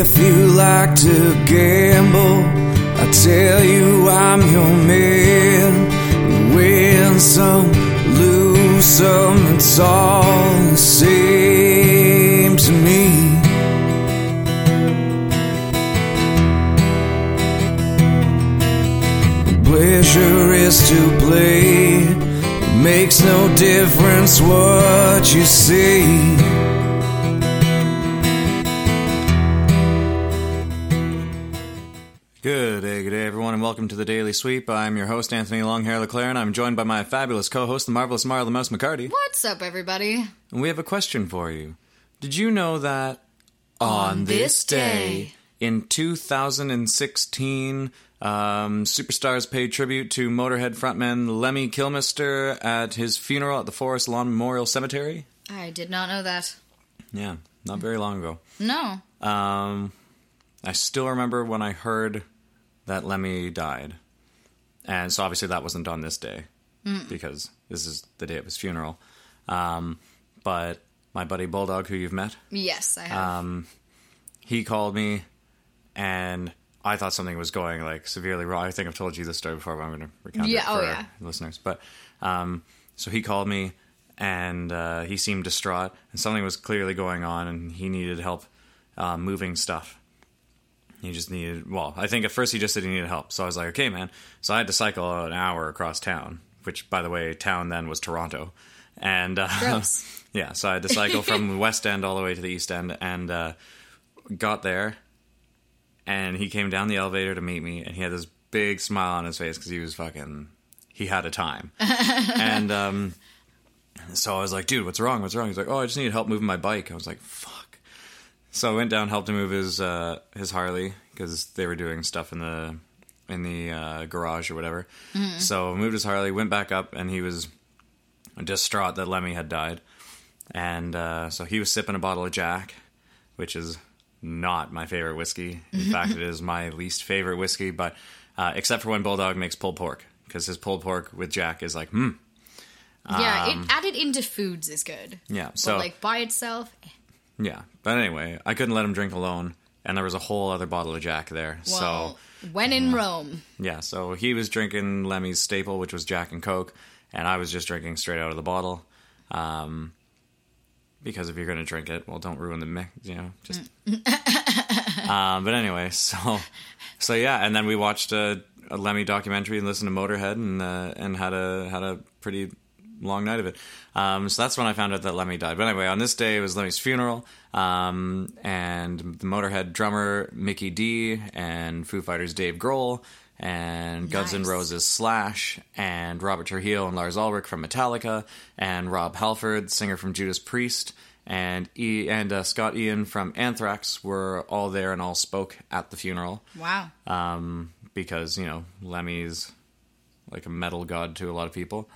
if you like to gamble, I tell you I'm your man. Win some, lose some, it's all the same to me. The Pleasure is to play. It makes no difference what you say. Good day, good day, everyone, and welcome to the Daily Sweep. I'm your host, Anthony Longhair LeClaire, and I'm joined by my fabulous co-host, the marvelous Mara the Mouse McCarty. What's up, everybody? And we have a question for you. Did you know that on, this day- in 2016, um, Superstars paid tribute to Motorhead frontman Lemmy Kilmister at his funeral at the Forest Lawn Memorial Cemetery? I did not know that. Yeah, not very long ago. No. Um, I still remember when I heard that Lemmy died, and so obviously that wasn't on this day because this is the day of his funeral. Um, but my buddy Bulldog, who you've met, Yes, I have. um, he called me, and I thought something was going like severely wrong. I think I've told you this story before, but I'm going to recount Yeah, it for oh, our yeah. listeners. But um, so he called me, and uh, he seemed distraught, and something was clearly going on, and he needed help uh, moving stuff. He just needed. Well, I think at first he just said he needed help, so I was like, okay, man. So I had to cycle an hour across town, which, by the way, town then was Toronto, and uh, yeah, so I had to cycle from the west end all the way to the east end, and uh, got there, and he came down the elevator to meet me, and he had this big smile on his face because he was fucking. He had a time, and um, so I was like, "Dude, what's wrong? What's wrong?" He's like, "Oh, I just need help moving my bike." I was like, "Fuck." So I went down, helped him move his uh, his Harley because they were doing stuff in the in the uh, garage or whatever. So moved his Harley, went back up, and he was distraught that Lemmy had died. And uh, so he was sipping a bottle of Jack, which is not my favorite whiskey. In fact, it is my least favorite whiskey. But uh, except for when Bulldog makes pulled pork, because his pulled pork with Jack is like, hmm, yeah, um, it added into foods is good. yeah. So but like by itself, eh, yeah. But anyway, I couldn't let him drink alone, and there was a whole other bottle of Jack there. well, so when in Rome. Yeah, so he was drinking Lemmy's staple, which was Jack and Coke, and I was just drinking straight out of the bottle. Um, because if you're going to drink it, well, don't ruin the mix, you know. Just. um, but anyway, so so yeah, and then we watched a, a Lemmy documentary and listened to Motorhead, and uh, and had a had a pretty long night of it. Um, so that's when I found out that Lemmy died. But anyway, on this day it was Lemmy's funeral, um, and the Motorhead drummer Mikkey Dee and Foo Fighters Dave Grohl and Guns N' Roses Slash and Robert Trujillo and Lars Ulrich from Metallica and Rob Halford, singer from Judas Priest. And e- and uh, Scott Ian from Anthrax were all there and all spoke at the funeral Wow. um, because you know Lemmy's like a metal god to a lot of people.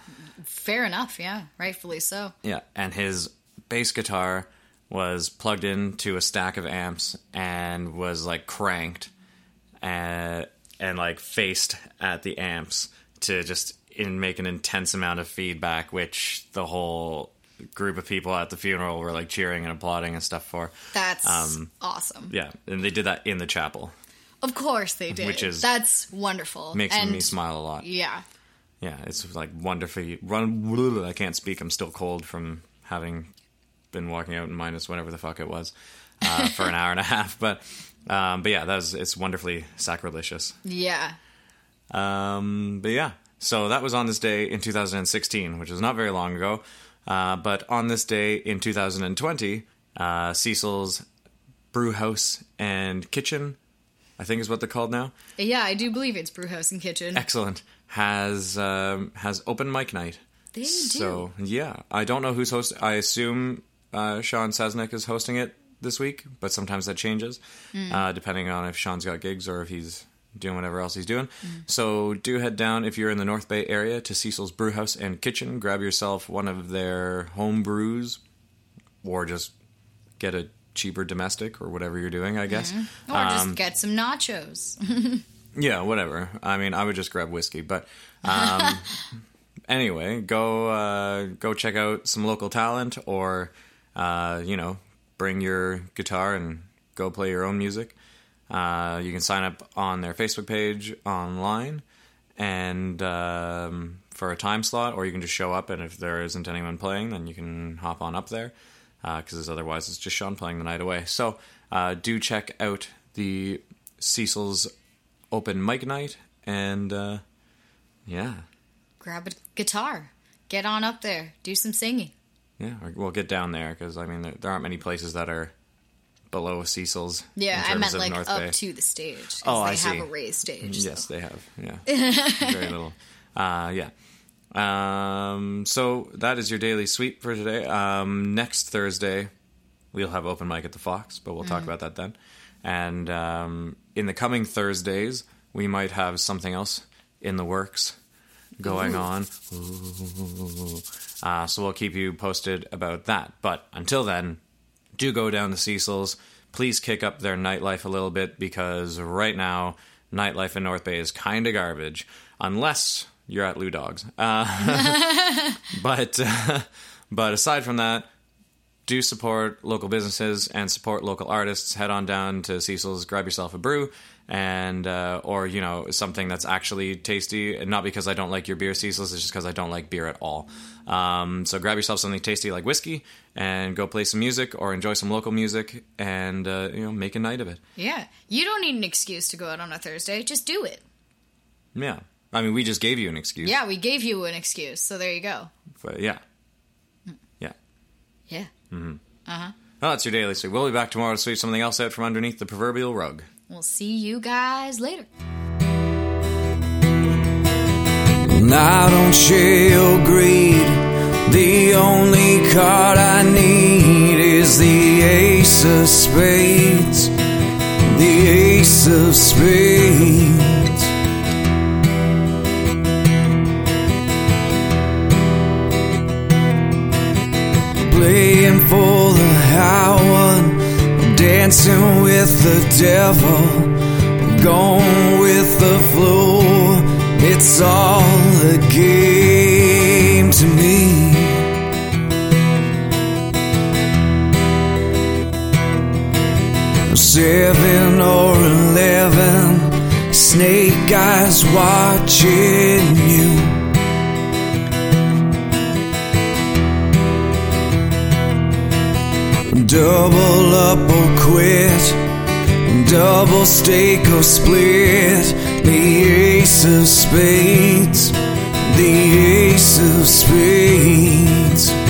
Fair enough. Yeah, rightfully so. Yeah, and his bass guitar was plugged into a stack of amps and was like cranked and and like faced at the amps to just in make an intense amount of feedback, which the whole group of people at the funeral were like cheering and applauding and stuff for. That's Um, awesome. Yeah, and they did that in the chapel, Of course they did. Which is- that's wonderful. makes and me smile a lot. Yeah. Yeah, it's like wonderfully run. I can't speak. I'm still cold from having been walking out in minus whatever the fuck it was uh, for an hour and a half. But um, but yeah, that was it's wonderfully sacrilegious. Yeah. Um, but yeah, so that was on this day in 2016, which was not very long ago. Uh, but on this day in 2020, uh, Cecil's Brew House and Kitchen, I think is what they're called now. Yeah, I do believe it's Brewhouse and Kitchen. Excellent has um, has open mic night. They do. So yeah, I don't know who's hosting. I assume uh, Sean Sasnick is hosting it this week, but sometimes that changes Hmm. uh, depending on if Sean's got gigs or if he's doing whatever else he's doing. Hmm. So do head down if you're in the North Bay area to Cecil's Brewhouse and Kitchen. Grab yourself one of their home brews, or just get a cheaper domestic or whatever you're doing. I guess. or just Um, get some nachos. Yeah, whatever. I mean, I would just grab whiskey, but um, anyway, go uh, go check out some local talent, or uh, you know, bring your guitar and go play your own music. Uh, you can sign up on their Facebook page online and um, for a time slot, or you can just show up. And if there isn't anyone playing, then you can hop on up there because otherwise it's just Sean playing the night away. So uh, do check out the Cecil's open mic night and uh, yeah, Grab a guitar. Get on up there. Do some singing. yeah, or we'll get down there because I mean there, there aren't many places that are below Cecil's. Yeah, I meant like North up Bay. to the stage Oh, they I see. have a raised stage. Yes, so. they have. Yeah, very little. Uh, yeah. Um, so that is your daily sweep for today. Um, next Thursday, we'll have open mic at the Fox, but we'll talk about that then. And um, in the coming Thursdays, we might have something else in the works going on. Ooh. Uh, so we'll keep you posted about that. But until then, do go down to Cecil's. Please kick up their nightlife a little bit because right now, nightlife in North Bay is kind of garbage, unless you're at Lou Dawgs. Uh, but but aside from that, do support local businesses and support local artists. Head on down to Cecil's, grab yourself a brew, and uh, or you know something that's actually tasty. And not because I don't like your beer, Cecil's. It's just because I don't like beer at all. Um, so grab yourself something tasty like whiskey, and go play some music or enjoy some local music, and uh, you know make a night of it. Yeah. You don't need an excuse to go out on a Thursday. Just do it. Yeah, I mean we just gave you an excuse. Yeah, we gave you an excuse. So there you go. but yeah, yeah. Yeah. Mm-hmm. Uh huh. Well, that's your daily sweep. We'll be back tomorrow to sweep something else out from underneath the proverbial rug. We'll see you guys later. And I don't share your greed. The only card I need is the ace of spades. The ace of spades. Dancing with the devil, going with the flow. It's all a game to me. Seven or eleven, snake eyes watching you. Double up or quit, double stake or split. The ace of spades, the ace of spades.